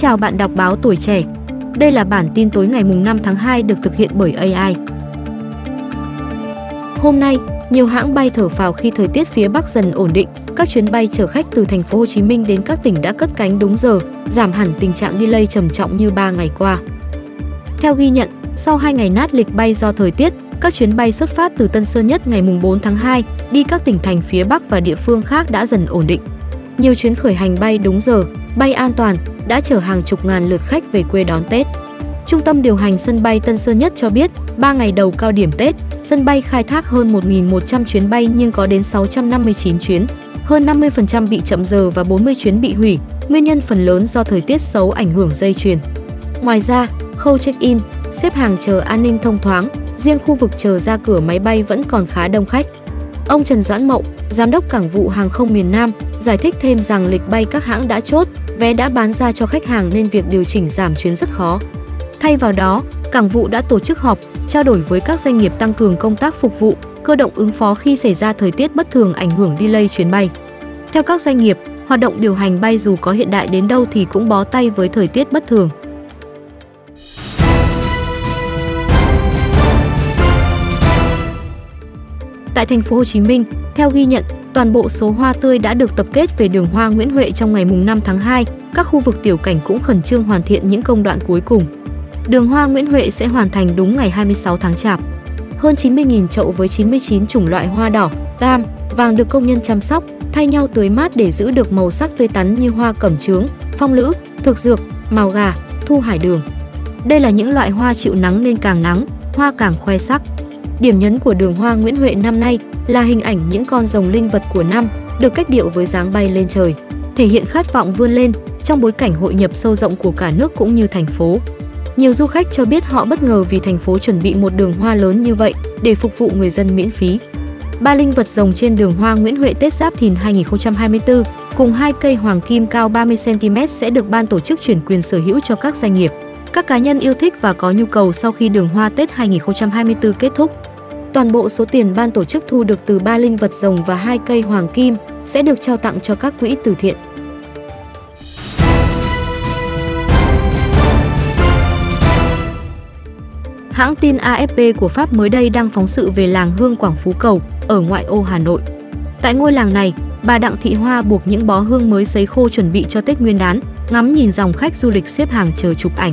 chào bạn đọc báo tuổi trẻ. Đây là bản tin tối ngày mùng 5 tháng 2 được thực hiện bởi AI. Hôm nay, nhiều hãng bay thở phào khi thời tiết phía Bắc dần ổn định. Các chuyến bay chở khách từ thành phố Hồ Chí Minh đến các tỉnh đã cất cánh đúng giờ, giảm hẳn tình trạng delay trầm trọng như 3 ngày qua. Theo ghi nhận, sau 2 ngày nát lịch bay do thời tiết, các chuyến bay xuất phát từ Tân Sơn Nhất ngày 4 tháng 2 đi các tỉnh thành phía Bắc và địa phương khác đã dần ổn định. Nhiều chuyến khởi hành bay đúng giờ, bay an toàn đã chở hàng chục ngàn lượt khách về quê đón Tết. Trung tâm điều hành sân bay Tân Sơn Nhất cho biết, 3 ngày đầu cao điểm Tết, sân bay khai thác hơn 1.100 chuyến bay nhưng có đến 659 chuyến. Hơn 50% bị chậm giờ và 40 chuyến bị hủy, nguyên nhân phần lớn do thời tiết xấu ảnh hưởng dây chuyền. Ngoài ra, khâu check-in, xếp hàng chờ an ninh thông thoáng, riêng khu vực chờ ra cửa máy bay vẫn còn khá đông khách. Ông Trần Doãn Mậu, Giám đốc Cảng vụ Hàng không miền Nam, giải thích thêm rằng lịch bay các hãng đã chốt, vé đã bán ra cho khách hàng nên việc điều chỉnh giảm chuyến rất khó. Thay vào đó, Cảng vụ đã tổ chức họp, trao đổi với các doanh nghiệp tăng cường công tác phục vụ, cơ động ứng phó khi xảy ra thời tiết bất thường ảnh hưởng delay chuyến bay. Theo các doanh nghiệp, hoạt động điều hành bay dù có hiện đại đến đâu thì cũng bó tay với thời tiết bất thường. Tại thành phố Hồ Chí Minh, theo ghi nhận, toàn bộ số hoa tươi đã được tập kết về đường Hoa Nguyễn Huệ trong ngày mùng 5 tháng 2. Các khu vực tiểu cảnh cũng khẩn trương hoàn thiện những công đoạn cuối cùng. Đường Hoa Nguyễn Huệ sẽ hoàn thành đúng ngày 26 tháng Chạp. Hơn 90.000 chậu với 99 chủng loại hoa đỏ, cam, vàng được công nhân chăm sóc, thay nhau tưới mát để giữ được màu sắc tươi tắn như hoa cẩm trướng, phong lữ, thực dược, màu gà, thu hải đường. Đây là những loại hoa chịu nắng nên càng nắng, hoa càng khoe sắc. Điểm nhấn của đường hoa Nguyễn Huệ năm nay là hình ảnh những con rồng linh vật của năm được cách điệu với dáng bay lên trời, thể hiện khát vọng vươn lên trong bối cảnh hội nhập sâu rộng của cả nước cũng như thành phố. Nhiều du khách cho biết họ bất ngờ vì thành phố chuẩn bị một đường hoa lớn như vậy để phục vụ người dân miễn phí. Ba linh vật rồng trên đường hoa Nguyễn Huệ Tết Giáp Thìn 2024 cùng hai cây hoàng kim cao 30 cm sẽ được ban tổ chức chuyển quyền sở hữu cho các doanh nghiệp, các cá nhân yêu thích và có nhu cầu sau khi đường hoa Tết 2024 kết thúc. Toàn bộ số tiền ban tổ chức thu được từ ba linh vật rồng và hai cây hoàng kim sẽ được trao tặng cho các quỹ từ thiện. Hãng tin AFP của Pháp mới đây đăng phóng sự về làng hương Quảng Phú Cầu ở ngoại ô Hà Nội. Tại ngôi làng này, bà Đặng Thị Hoa buộc những bó hương mới sấy khô chuẩn bị cho Tết Nguyên đán, ngắm nhìn dòng khách du lịch xếp hàng chờ chụp ảnh.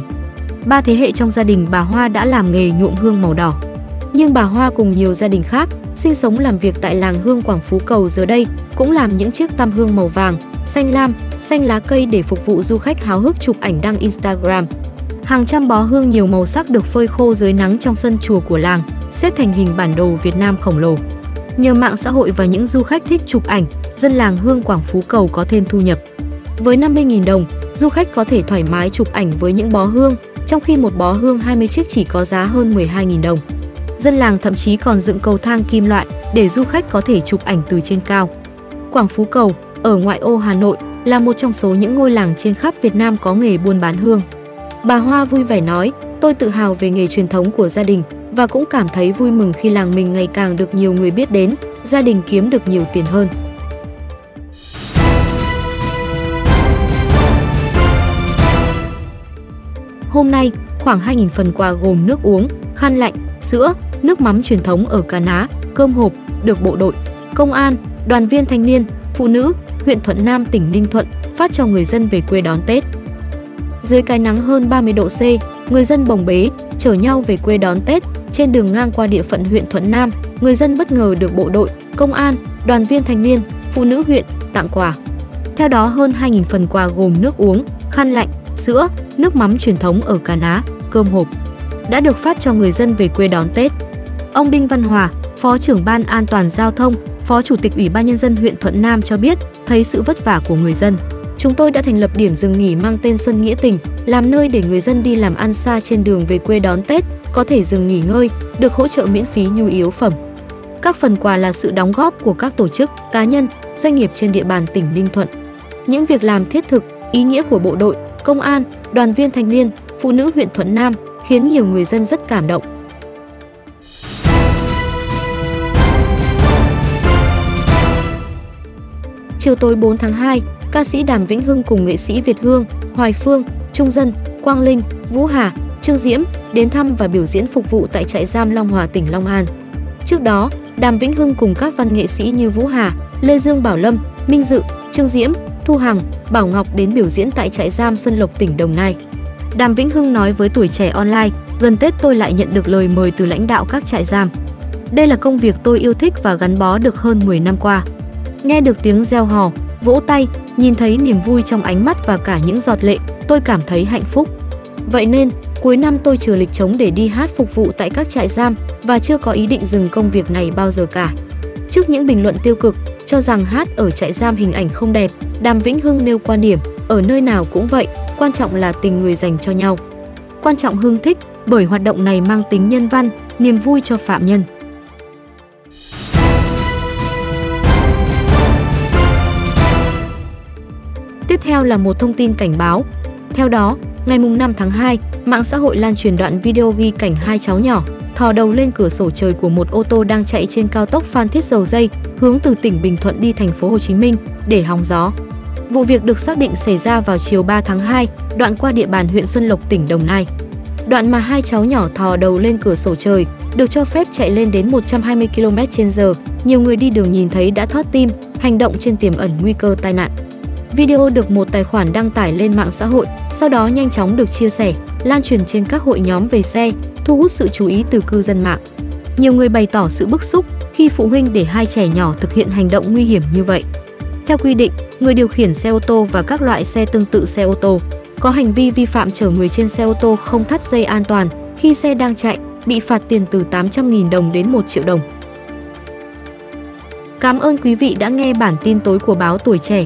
Ba thế hệ trong gia đình bà Hoa đã làm nghề nhuộm hương màu đỏ. Nhưng bà Hoa cùng nhiều gia đình khác sinh sống làm việc tại làng hương Quảng Phú Cầu giờ đây cũng làm những chiếc tam hương màu vàng, xanh lam, xanh lá cây để phục vụ du khách háo hức chụp ảnh đăng Instagram. Hàng trăm bó hương nhiều màu sắc được phơi khô dưới nắng trong sân chùa của làng, xếp thành hình bản đồ Việt Nam khổng lồ. Nhờ mạng xã hội và những du khách thích chụp ảnh, dân làng hương Quảng Phú Cầu có thêm thu nhập. Với 50.000 đồng, du khách có thể thoải mái chụp ảnh với những bó hương, trong khi một bó hương 20 chiếc chỉ có giá hơn 12.000 đồng. Dân làng thậm chí còn dựng cầu thang kim loại để du khách có thể chụp ảnh từ trên cao. Quảng Phú Cầu, ở ngoại ô Hà Nội, là một trong số những ngôi làng trên khắp Việt Nam có nghề buôn bán hương. Bà Hoa vui vẻ nói, tôi tự hào về nghề truyền thống của gia đình và cũng cảm thấy vui mừng khi làng mình ngày càng được nhiều người biết đến, gia đình kiếm được nhiều tiền hơn. Hôm nay, khoảng 2.000 phần quà gồm nước uống, khăn lạnh, sữa, nước mắm truyền thống ở Cà Ná, cơm hộp được bộ đội, công an, đoàn viên thanh niên, phụ nữ, huyện Thuận Nam tỉnh Ninh Thuận phát cho người dân về quê đón Tết. Dưới cái nắng hơn 30 độ C, người dân bồng bế, chở nhau về quê đón Tết. Trên đường ngang qua địa phận huyện Thuận Nam, người dân bất ngờ được bộ đội, công an, đoàn viên thanh niên, phụ nữ huyện tặng quà. Theo đó, hơn 2.000 phần quà gồm nước uống, khăn lạnh, sữa, nước mắm truyền thống ở Cà Ná, cơm hộp đã được phát cho người dân về quê đón Tết. Ông Đinh Văn Hòa, Phó trưởng Ban An toàn Giao thông, Phó Chủ tịch Ủy ban Nhân dân huyện Thuận Nam cho biết, thấy sự vất vả của người dân. Chúng tôi đã thành lập điểm dừng nghỉ mang tên Xuân Nghĩa Tình, làm nơi để người dân đi làm ăn xa trên đường về quê đón Tết, có thể dừng nghỉ ngơi, được hỗ trợ miễn phí nhu yếu phẩm. Các phần quà là sự đóng góp của các tổ chức, cá nhân, doanh nghiệp trên địa bàn tỉnh Ninh Thuận. Những việc làm thiết thực, ý nghĩa của bộ đội, công an, đoàn viên thanh niên, phụ nữ huyện Thuận Nam khiến nhiều người dân rất cảm động. Chiều tối 4 tháng 2, ca sĩ Đàm Vĩnh Hưng cùng nghệ sĩ Việt Hương, Hoài Phương, Trung Dân, Quang Linh, Vũ Hà, Trương Diễm đến thăm và biểu diễn phục vụ tại trại giam Long Hòa tỉnh Long An. Trước đó, Đàm Vĩnh Hưng cùng các văn nghệ sĩ như Vũ Hà, Lê Dương Bảo Lâm, Minh Dự, Trương Diễm, Thu Hằng, Bảo Ngọc đến biểu diễn tại trại giam Xuân Lộc tỉnh Đồng Nai. Đàm Vĩnh Hưng nói với tuổi trẻ online, gần Tết tôi lại nhận được lời mời từ lãnh đạo các trại giam. Đây là công việc tôi yêu thích và gắn bó được hơn 10 năm qua. Nghe được tiếng reo hò, vỗ tay, nhìn thấy niềm vui trong ánh mắt và cả những giọt lệ, tôi cảm thấy hạnh phúc. Vậy nên, cuối năm tôi trừ lịch trống để đi hát phục vụ tại các trại giam và chưa có ý định dừng công việc này bao giờ cả. Trước những bình luận tiêu cực cho rằng hát ở trại giam hình ảnh không đẹp, Đàm Vĩnh Hưng nêu quan điểm, ở nơi nào cũng vậy, quan trọng là tình người dành cho nhau. Quan trọng Hưng thích bởi hoạt động này mang tính nhân văn, niềm vui cho phạm nhân. Tiếp theo là một thông tin cảnh báo. Theo đó, ngày 5 tháng 2, mạng xã hội lan truyền đoạn video ghi cảnh hai cháu nhỏ thò đầu lên cửa sổ trời của một ô tô đang chạy trên cao tốc Phan Thiết Dầu Dây, hướng từ tỉnh Bình Thuận đi thành phố Hồ Chí Minh để hóng gió. Vụ việc được xác định xảy ra vào chiều 3 tháng 2, đoạn qua địa bàn huyện Xuân Lộc, tỉnh Đồng Nai. Đoạn mà hai cháu nhỏ thò đầu lên cửa sổ trời, được cho phép chạy lên đến 120 km/h. Nhiều người đi đường nhìn thấy đã thót tim, hành động trên tiềm ẩn nguy cơ tai nạn. Video được một tài khoản đăng tải lên mạng xã hội, sau đó nhanh chóng được chia sẻ, lan truyền trên các hội nhóm về xe, thu hút sự chú ý từ cư dân mạng. Nhiều người bày tỏ sự bức xúc khi phụ huynh để hai trẻ nhỏ thực hiện hành động nguy hiểm như vậy. Theo quy định, người điều khiển xe ô tô và các loại xe tương tự xe ô tô có hành vi vi phạm chở người trên xe ô tô không thắt dây an toàn khi xe đang chạy bị phạt tiền từ 800.000 đồng đến 1 triệu đồng. Cảm ơn quý vị đã nghe bản tin tối của báo Tuổi Trẻ.